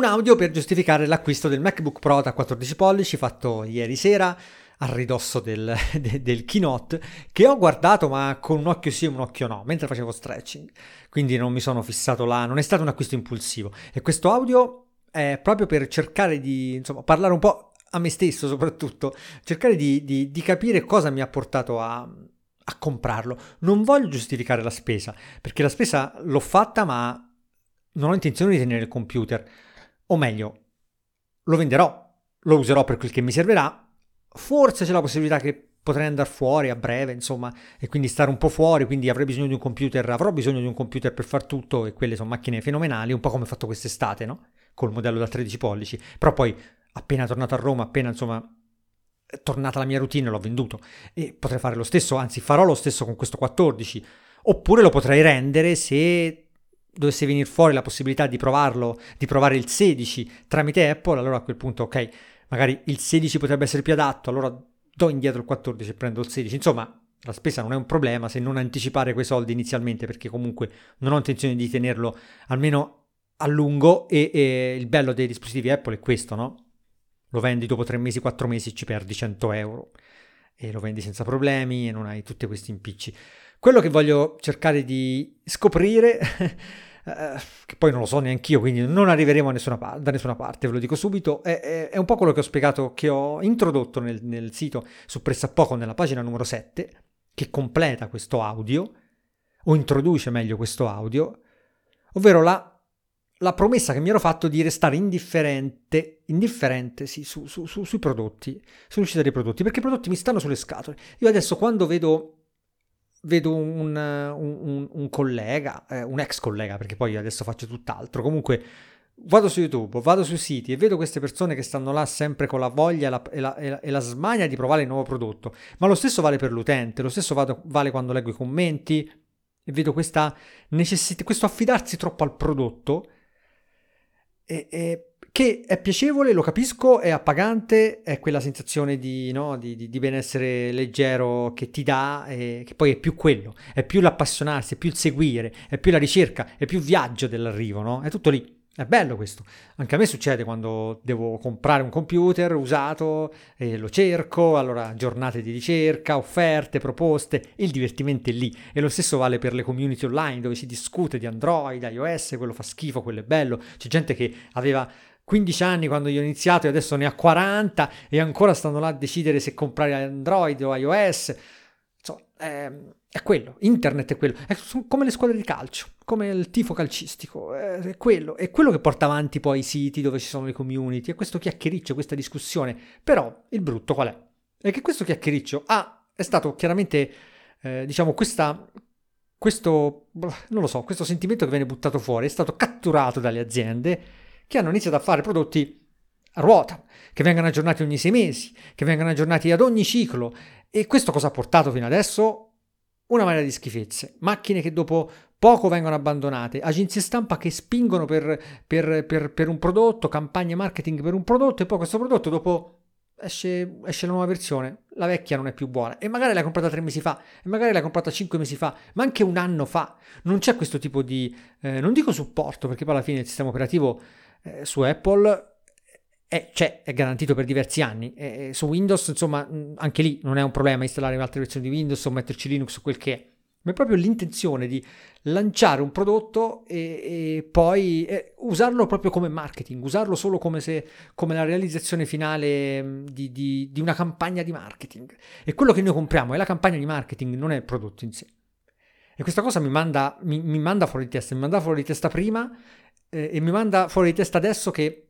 un audio per giustificare l'acquisto del MacBook Pro da 14 pollici fatto ieri sera a ridosso del, de, del keynote che ho guardato ma con un occhio sì e un occhio no mentre facevo stretching. Quindi non mi sono fissato là non è stato un acquisto impulsivo. E questo audio è proprio per cercare di insomma parlare un po' a me stesso soprattutto cercare di, di, di capire cosa mi ha portato a, a comprarlo. Non voglio giustificare la spesa perché la spesa l'ho fatta ma non ho intenzione di tenere il computer o meglio lo venderò lo userò per quel che mi servirà Forse c'è la possibilità che potrei andare fuori a breve, insomma, e quindi stare un po' fuori, quindi avrei bisogno di un computer, avrò bisogno di un computer per far tutto e quelle sono macchine fenomenali, un po' come ho fatto quest'estate, no? Col modello da 13 pollici. Però poi, appena tornato a Roma, appena, insomma, è tornata la mia routine, l'ho venduto. E potrei fare lo stesso, anzi farò lo stesso con questo 14. Oppure lo potrei rendere se dovesse venire fuori la possibilità di provarlo, di provare il 16 tramite Apple, allora a quel punto, ok, magari il 16 potrebbe essere più adatto, allora do indietro il 14 e prendo il 16. Insomma, la spesa non è un problema se non anticipare quei soldi inizialmente, perché comunque non ho intenzione di tenerlo almeno a lungo e, e il bello dei dispositivi Apple è questo, no? Lo vendi dopo 3 mesi, 4 mesi, ci perdi 100 euro e lo vendi senza problemi e non hai tutti questi impicci. Quello che voglio cercare di scoprire eh, che poi non lo so neanche io, quindi non arriveremo nessuna pa- da nessuna parte, ve lo dico subito, è, è, è, un po' quello che ho spiegato, che ho introdotto nel, nel sito su Pressappoco nella pagina numero 7, che completa questo audio, o introduce meglio questo audio, ovvero la, la promessa che mi ero fatto di restare indifferente, indifferente sì, su, su, su, sui prodotti, sull'uscita dei prodotti, perché i prodotti mi stanno sulle scatole. Io adesso quando vedo vedo un, un, un collega, eh, un ex collega, perché poi adesso faccio tutt'altro, comunque vado su YouTube, vado sui siti e vedo queste persone che stanno là sempre con la voglia e la, e la, e la, smania di provare il nuovo prodotto, ma lo stesso vale per l'utente, lo stesso vado, vale quando leggo i commenti. E vedo questa necessità, questo affidarsi troppo al prodotto e che è piacevole, lo capisco, è appagante, è quella sensazione di, no, di, di, di benessere leggero che ti dà, e che poi è più quello, è più l'appassionarsi, è più il seguire, è più la ricerca, è più viaggio dell'arrivo, no? È tutto lì. È bello questo. Anche a me succede quando devo comprare un computer usato e lo cerco, allora giornate di ricerca, offerte, proposte, il divertimento è lì. E lo stesso vale per le community online dove si discute di Android, iOS, quello fa schifo, quello è bello. C'è gente che aveva 15 anni quando io ho iniziato e adesso ne ha 40 e ancora stanno là a decidere se comprare Android o iOS. Insomma, è, è quello, internet è quello, è come le squadre di calcio, come il tifo calcistico, è quello, è quello che porta avanti poi i siti dove ci sono le community, è questo chiacchiericcio, questa discussione. Però il brutto qual è? È che questo chiacchiericcio ha, è stato chiaramente, eh, diciamo, questa, questo, non lo so, questo sentimento che viene buttato fuori è stato catturato dalle aziende che hanno iniziato a fare prodotti a ruota, che vengano aggiornati ogni sei mesi, che vengano aggiornati ad ogni ciclo. E questo cosa ha portato fino adesso? Una marea di schifezze. Macchine che dopo poco vengono abbandonate, agenzie stampa che spingono per, per, per, per un prodotto, campagne marketing per un prodotto e poi questo prodotto dopo esce, esce, la nuova versione, la vecchia non è più buona e magari l'hai comprata tre mesi fa e magari l'hai comprata cinque mesi fa, ma anche un anno fa. Non c'è questo tipo di, eh, non dico supporto perché poi alla fine il sistema operativo eh, su Apple è, cioè, è garantito per diversi anni. E su Windows, insomma, anche lì non è un problema installare altre versioni di Windows o metterci Linux o quel che è. Ma è proprio l'intenzione di lanciare un prodotto e, e poi eh, usarlo proprio come marketing, usarlo solo come, se, come la realizzazione finale di, di, di, una campagna di marketing. E quello che noi compriamo è la campagna di marketing, non è il prodotto in sé. E questa cosa mi manda, mi, mi manda fuori di testa, mi manda fuori di testa prima eh, e mi manda fuori di testa adesso che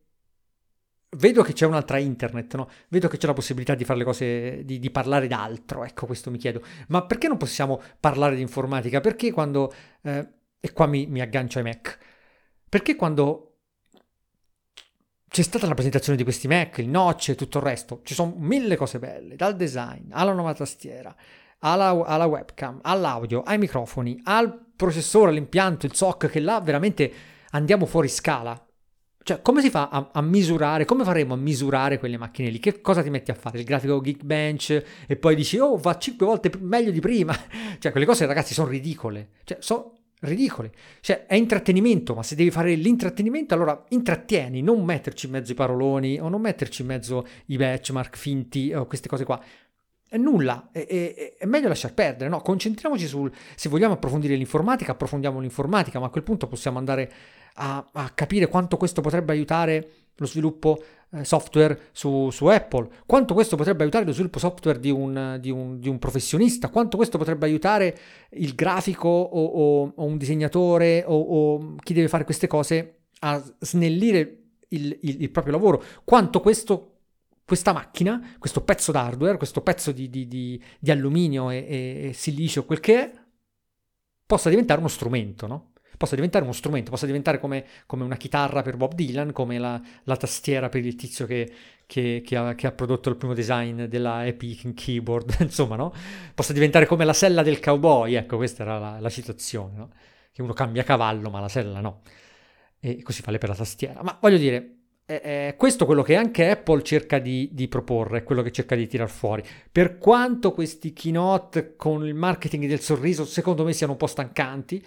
vedo che c'è un'altra internet, no? vedo che c'è la possibilità di fare le cose, di, di, parlare d'altro, ecco questo mi chiedo. Ma perché non possiamo parlare di informatica? Perché quando, eh, e qua mi, mi aggancio ai Mac, perché quando c'è stata la presentazione di questi Mac, il notch e tutto il resto, ci sono mille cose belle, dal design alla nuova tastiera, alla, alla webcam, all'audio, ai microfoni, al processore, all'impianto, il SOC, che là veramente andiamo fuori scala. Cioè, come si fa a, a, misurare? Come faremo a misurare quelle macchine lì? Che cosa ti metti a fare? Il grafico Geekbench e poi dici, oh, va 5 volte meglio di prima. cioè, quelle cose, ragazzi, sono ridicole. Cioè, so, ridicole. Cioè, è intrattenimento, ma se devi fare l'intrattenimento, allora intrattieni, non metterci in mezzo i paroloni o non metterci in mezzo i benchmark finti o queste cose qua. È nulla, è, è, è meglio lasciar perdere, no? Concentriamoci sul... Se vogliamo approfondire l'informatica, approfondiamo l'informatica, ma a quel punto possiamo andare a, a capire quanto questo potrebbe aiutare lo sviluppo eh, software su, su, Apple, quanto questo potrebbe aiutare lo sviluppo software di un, di un, di un professionista, quanto questo potrebbe aiutare il grafico o, o, o un disegnatore o, o, chi deve fare queste cose a snellire il, il, il proprio lavoro, quanto questo questa macchina, questo pezzo d'hardware, questo pezzo di, di, di, di alluminio e, e, e, silicio, quel che è, possa diventare uno strumento, no? possa diventare uno strumento, possa diventare come, come una chitarra per Bob Dylan, come la, la tastiera per il tizio che, che, che, ha, che, ha, prodotto il primo design della Epic Keyboard, insomma, no? Possa diventare come la sella del cowboy, ecco, questa era la, la citazione, no? Che uno cambia cavallo, ma la sella no. E così vale per la tastiera. Ma voglio dire, è questo quello che anche Apple cerca di, di, proporre, quello che cerca di tirar fuori. Per quanto questi keynote con il marketing del sorriso, secondo me siano un po' stancanti,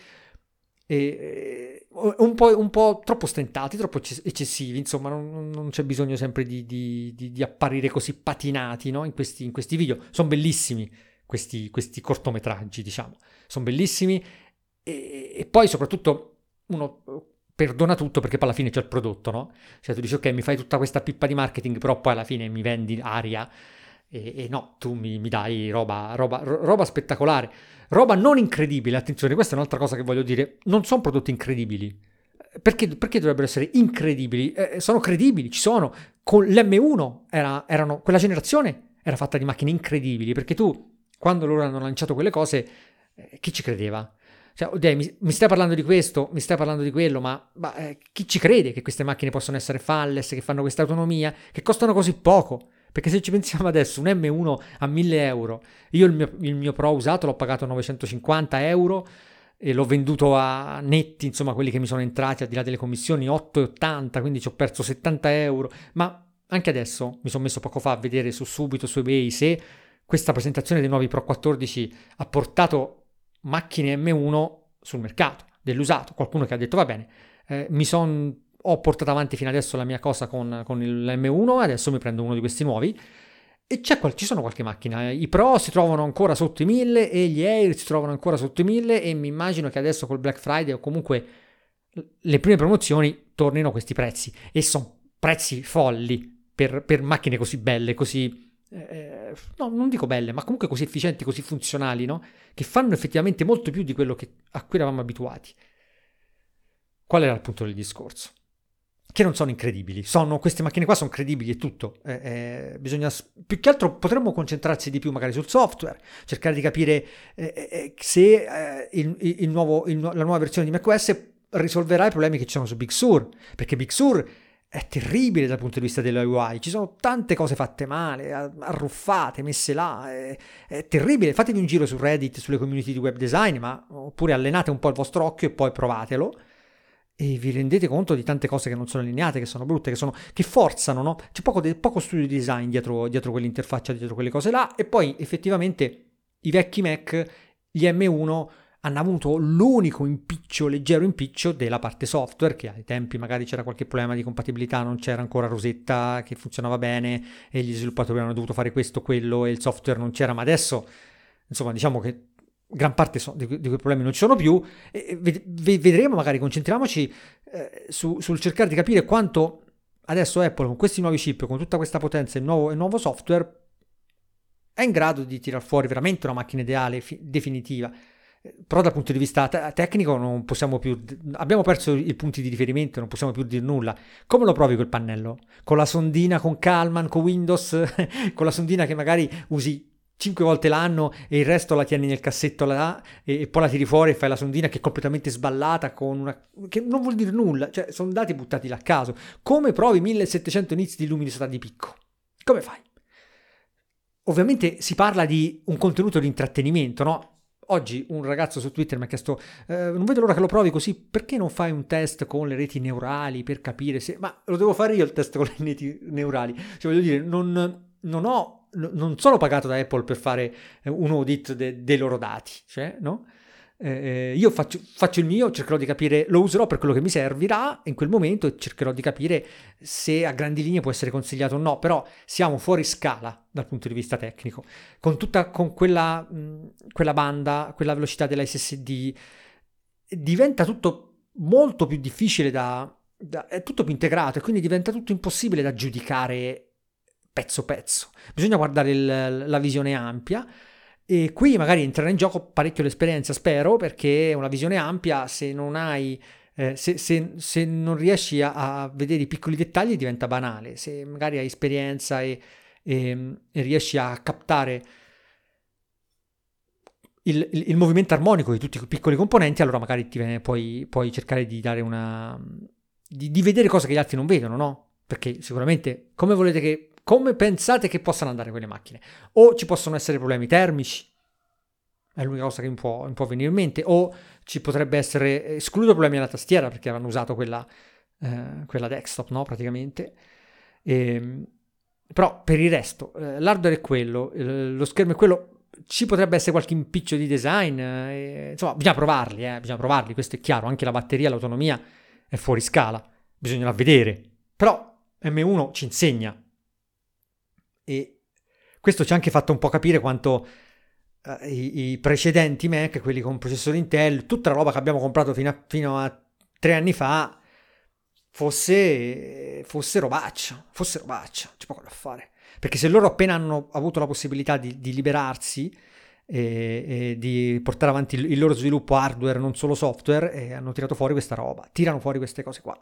e, un, po', un, po', troppo stentati, troppo eccessivi, insomma non, non c'è bisogno sempre di, di, di, di apparire così patinati no? in, questi, in, questi, video, sono bellissimi questi, questi, cortometraggi, diciamo, sono bellissimi e, e, poi soprattutto uno perdona tutto perché poi alla fine c'è il prodotto, no? Cioè tu dici ok mi fai tutta questa pippa di marketing però poi alla fine mi vendi aria e, e no, tu mi, mi dai roba, roba, roba spettacolare. Roba non incredibile, attenzione, questa è un'altra cosa che voglio dire, non sono prodotti incredibili. Perché, perché dovrebbero essere incredibili? Eh, sono credibili, ci sono. Con l'M1 era, erano, quella generazione era fatta di macchine incredibili, perché tu, quando loro hanno lanciato quelle cose, eh, chi ci credeva? Cioè, okay, mi, mi, stai parlando di questo, mi stai parlando di quello, ma, ma eh, chi ci crede che queste macchine possono essere falles, che fanno questa autonomia, che costano così poco? Perché se ci pensiamo adesso, un M1 a 1000 euro, io il mio, il mio Pro usato l'ho pagato 950 euro e l'ho venduto a netti, insomma quelli che mi sono entrati al di là delle commissioni, 8,80, quindi ci ho perso 70 euro. Ma anche adesso mi sono messo poco fa a vedere su Subito, su eBay, se questa presentazione dei nuovi Pro 14 ha portato macchine M1 sul mercato, dell'usato, qualcuno che ha detto va bene, eh, mi sono ho portato avanti fino adesso la mia cosa con, con il M1, adesso mi prendo uno di questi nuovi. E qual- ci sono qualche macchina. I Pro si trovano ancora sotto i 1000 e gli Air si trovano ancora sotto i 1000 e mi immagino che adesso col Black Friday o comunque le prime promozioni tornino questi prezzi. E sono prezzi folli per, per, macchine così belle, così... Eh, no, non dico belle, ma comunque così efficienti, così funzionali, no? Che fanno effettivamente molto più di quello che, a cui eravamo abituati. Qual era il punto del discorso? che non sono incredibili. Sono, queste macchine qua sono credibili e tutto. Eh, eh, bisogna, più che altro potremmo concentrarci di più magari sul software, cercare di capire eh, eh, eh se eh, il, il nuovo, il, la nuova versione di macOS risolverà i problemi che ci sono su Big Sur, perché Big Sur è terribile dal punto di vista della UI, ci sono tante cose fatte male, arruffate, messe là, è, è, terribile. Fatevi un giro su Reddit, sulle community di web design, ma oppure allenate un po' il vostro occhio e poi provatelo e vi rendete conto di tante cose che non sono allineate, che sono brutte, che, sono, che forzano, no? C'è poco, poco studio di design dietro, dietro quell'interfaccia, dietro quelle cose là, e poi effettivamente i vecchi Mac, gli M1, hanno avuto l'unico impiccio, leggero impiccio della parte software, che ai tempi magari c'era qualche problema di compatibilità, non c'era ancora Rosetta che funzionava bene e gli sviluppatori hanno dovuto fare questo, quello e il software non c'era, ma adesso, insomma, diciamo che gran parte so, di, di, quei problemi non ci sono più, e, vedremo magari, concentriamoci eh, su, sul cercare di capire quanto adesso Apple con questi nuovi chip, con tutta questa potenza e nuovo, nuovo software, è in grado di tirar fuori veramente una macchina ideale, fi, definitiva. Però dal punto di vista te- tecnico non possiamo più, abbiamo perso i punti di riferimento, non possiamo più dire nulla. Come lo provi quel pannello? Con la sondina, con Calman, con Windows, con la sondina che magari usi 5 volte l'anno e il resto la tieni nel cassetto là e, e, poi la tiri fuori e fai la sondina che è completamente sballata con una... che non vuol dire nulla, cioè sono dati buttati là a caso. Come provi 1700 nits di luminosità di picco? Come fai? Ovviamente si parla di un contenuto di intrattenimento, no? Oggi un ragazzo su Twitter mi ha chiesto: eh, Non vedo l'ora che lo provi così, perché non fai un test con le reti neurali per capire se. Ma lo devo fare io il test con le reti neurali. Cioè, voglio dire, non, non ho non sono pagato da Apple per fare eh, un audit de- dei loro dati, cioè, no? Eh, io faccio, faccio, il mio, cercherò di capire, lo userò per quello che mi servirà in quel momento e cercherò di capire se a grandi linee può essere consigliato o no, però siamo fuori scala dal punto di vista tecnico. Con tutta con quella, mh, quella banda, quella velocità della SSD, diventa tutto molto più difficile da, da, è tutto più integrato e quindi diventa tutto impossibile da giudicare pezzo pezzo. Bisogna guardare il, la visione ampia e qui magari entrerà in gioco parecchio l'esperienza, spero, perché una visione ampia, se non hai, eh, se, se, se, non riesci a, a, vedere i piccoli dettagli diventa banale, se magari hai esperienza e, e, e riesci a captare il, il, il, movimento armonico di tutti i piccoli componenti, allora magari viene, puoi, puoi cercare di dare una... Di, di vedere cose che gli altri non vedono, no? Perché sicuramente come volete che come pensate che possano andare quelle macchine? O ci possono essere problemi termici, è l'unica cosa che mi può, mi può venire in mente, o ci potrebbe essere, escluso problemi alla tastiera perché avranno usato quella, eh, quella desktop, no, praticamente. E, ehm, però per il resto, eh, l'hardware è quello, eh, lo schermo è quello, ci potrebbe essere qualche impiccio di design, eh, insomma, bisogna provarli, eh, bisogna provarli, questo è chiaro, anche la batteria, l'autonomia è fuori scala, bisogna vedere, però M1 ci insegna e questo ci ha anche fatto un po' capire quanto uh, i, i, precedenti Mac, quelli con processore Intel, tutta la roba che abbiamo comprato fino a, fino a tre anni fa, fosse, fosse robaccia, fosse robaccia, c'è poco da fare. Perché se loro appena hanno avuto la possibilità di, di liberarsi e, e, di portare avanti il, il, loro sviluppo hardware, non solo software, e hanno tirato fuori questa roba, tirano fuori queste cose qua.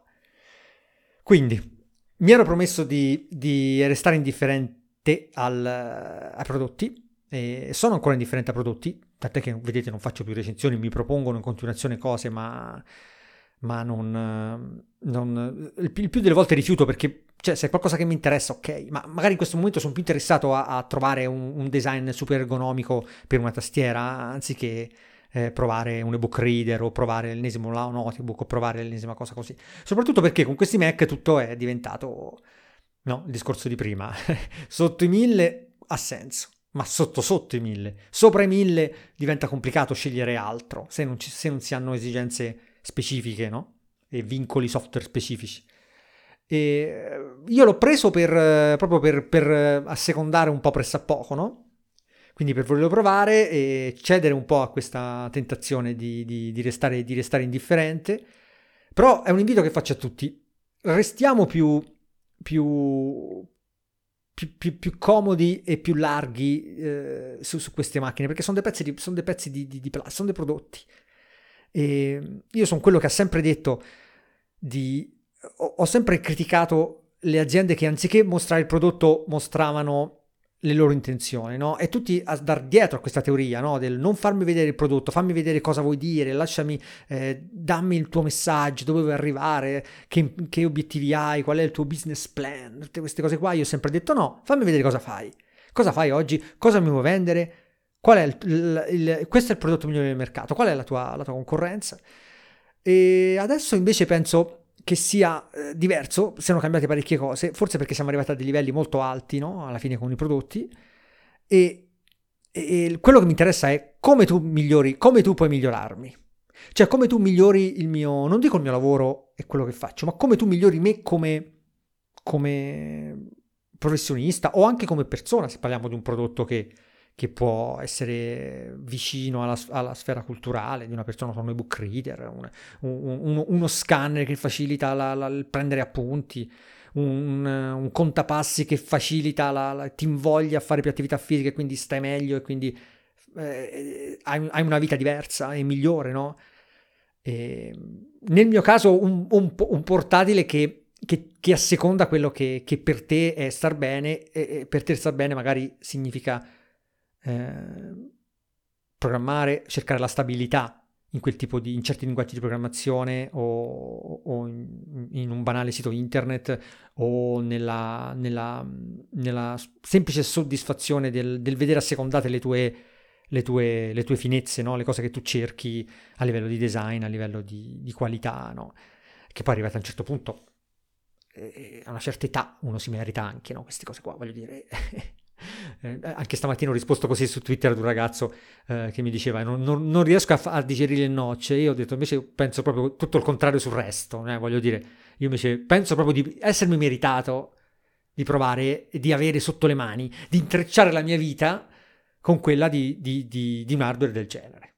Quindi, mi ero promesso di, di restare indifferente te al, ai prodotti. E sono ancora indifferente ai prodotti, tant'è che vedete non faccio più recensioni, mi propongono in continuazione cose, ma, ma non, non, il, più delle volte rifiuto perché cioè, se è qualcosa che mi interessa, ok, ma magari in questo momento sono più interessato a, a trovare un, un, design super ergonomico per una tastiera anziché eh, provare un ebook reader o provare l'ennesimo notebook o provare l'ennesima cosa così. Soprattutto perché con questi Mac tutto è diventato No, il discorso di prima. sotto i 1000 ha senso, ma sotto sotto i 1000. Sopra i 1000 diventa complicato scegliere altro, se non, ci, se non si hanno esigenze specifiche, no? E vincoli software specifici. E eh, io l'ho preso per, eh, proprio per, per eh, assecondare un po' pressappoco, no? Quindi per volerlo provare e cedere un po' a questa tentazione di, di, di, restare, di restare indifferente. Però è un invito che faccio a tutti. Restiamo più più, più, più, più, comodi e più larghi eh, su, su, queste macchine, perché sono dei pezzi di, sono dei pezzi di, di, di plastica, sono dei prodotti. E io sono quello che ha sempre detto di... Ho, ho sempre criticato le aziende che anziché mostrare il prodotto mostravano le loro intenzioni, no? E tutti a dar dietro a questa teoria, no? Del non farmi vedere il prodotto, fammi vedere cosa vuoi dire, lasciami, eh, dammi il tuo messaggio, dove vuoi arrivare, che, che, obiettivi hai, qual è il tuo business plan, tutte queste cose qua. Io ho sempre detto no, fammi vedere cosa fai. Cosa fai oggi? Cosa mi vuoi vendere? Qual è il, il, il, questo è il prodotto migliore del mercato, qual è la tua, la tua concorrenza? E adesso invece penso che sia eh, diverso, siano cambiate parecchie cose, forse perché siamo arrivati a dei livelli molto alti, no? Alla fine con i prodotti. E, e, quello che mi interessa è come tu migliori, come tu puoi migliorarmi. Cioè come tu migliori il mio, non dico il mio lavoro e quello che faccio, ma come tu migliori me come, come professionista o anche come persona, se parliamo di un prodotto che, che può essere vicino alla, alla, sfera culturale di una persona con un ebook reader, un, un, un, uno scanner che facilita la, la, il prendere appunti, un, contapassi che facilita, la, ti invoglia a fare più attività fisiche e quindi stai meglio e quindi eh, hai, hai, una vita diversa e migliore, no? E nel mio caso un, portatile che, che, che asseconda quello che, che, per te è star bene e per te star bene magari significa eh, programmare, cercare la stabilità in quel tipo di, in certi linguaggi di programmazione o, o in, in, un banale sito internet o nella, nella, nella semplice soddisfazione del, del, vedere assecondate le tue, le tue, le tue finezze, no? le cose che tu cerchi a livello di design, a livello di, di qualità, no? che poi arrivata a un certo punto, eh, a una certa età, uno si merita anche no? queste cose qua, voglio dire. eh, anche stamattina ho risposto così su Twitter ad un ragazzo eh, che mi diceva non, non, non riesco a, a, digerire le nocce, io ho detto invece penso proprio tutto il contrario sul resto, eh, voglio dire, io invece penso proprio di essermi meritato di provare e di avere sotto le mani, di intrecciare la mia vita con quella di, di, di, di un hardware del genere.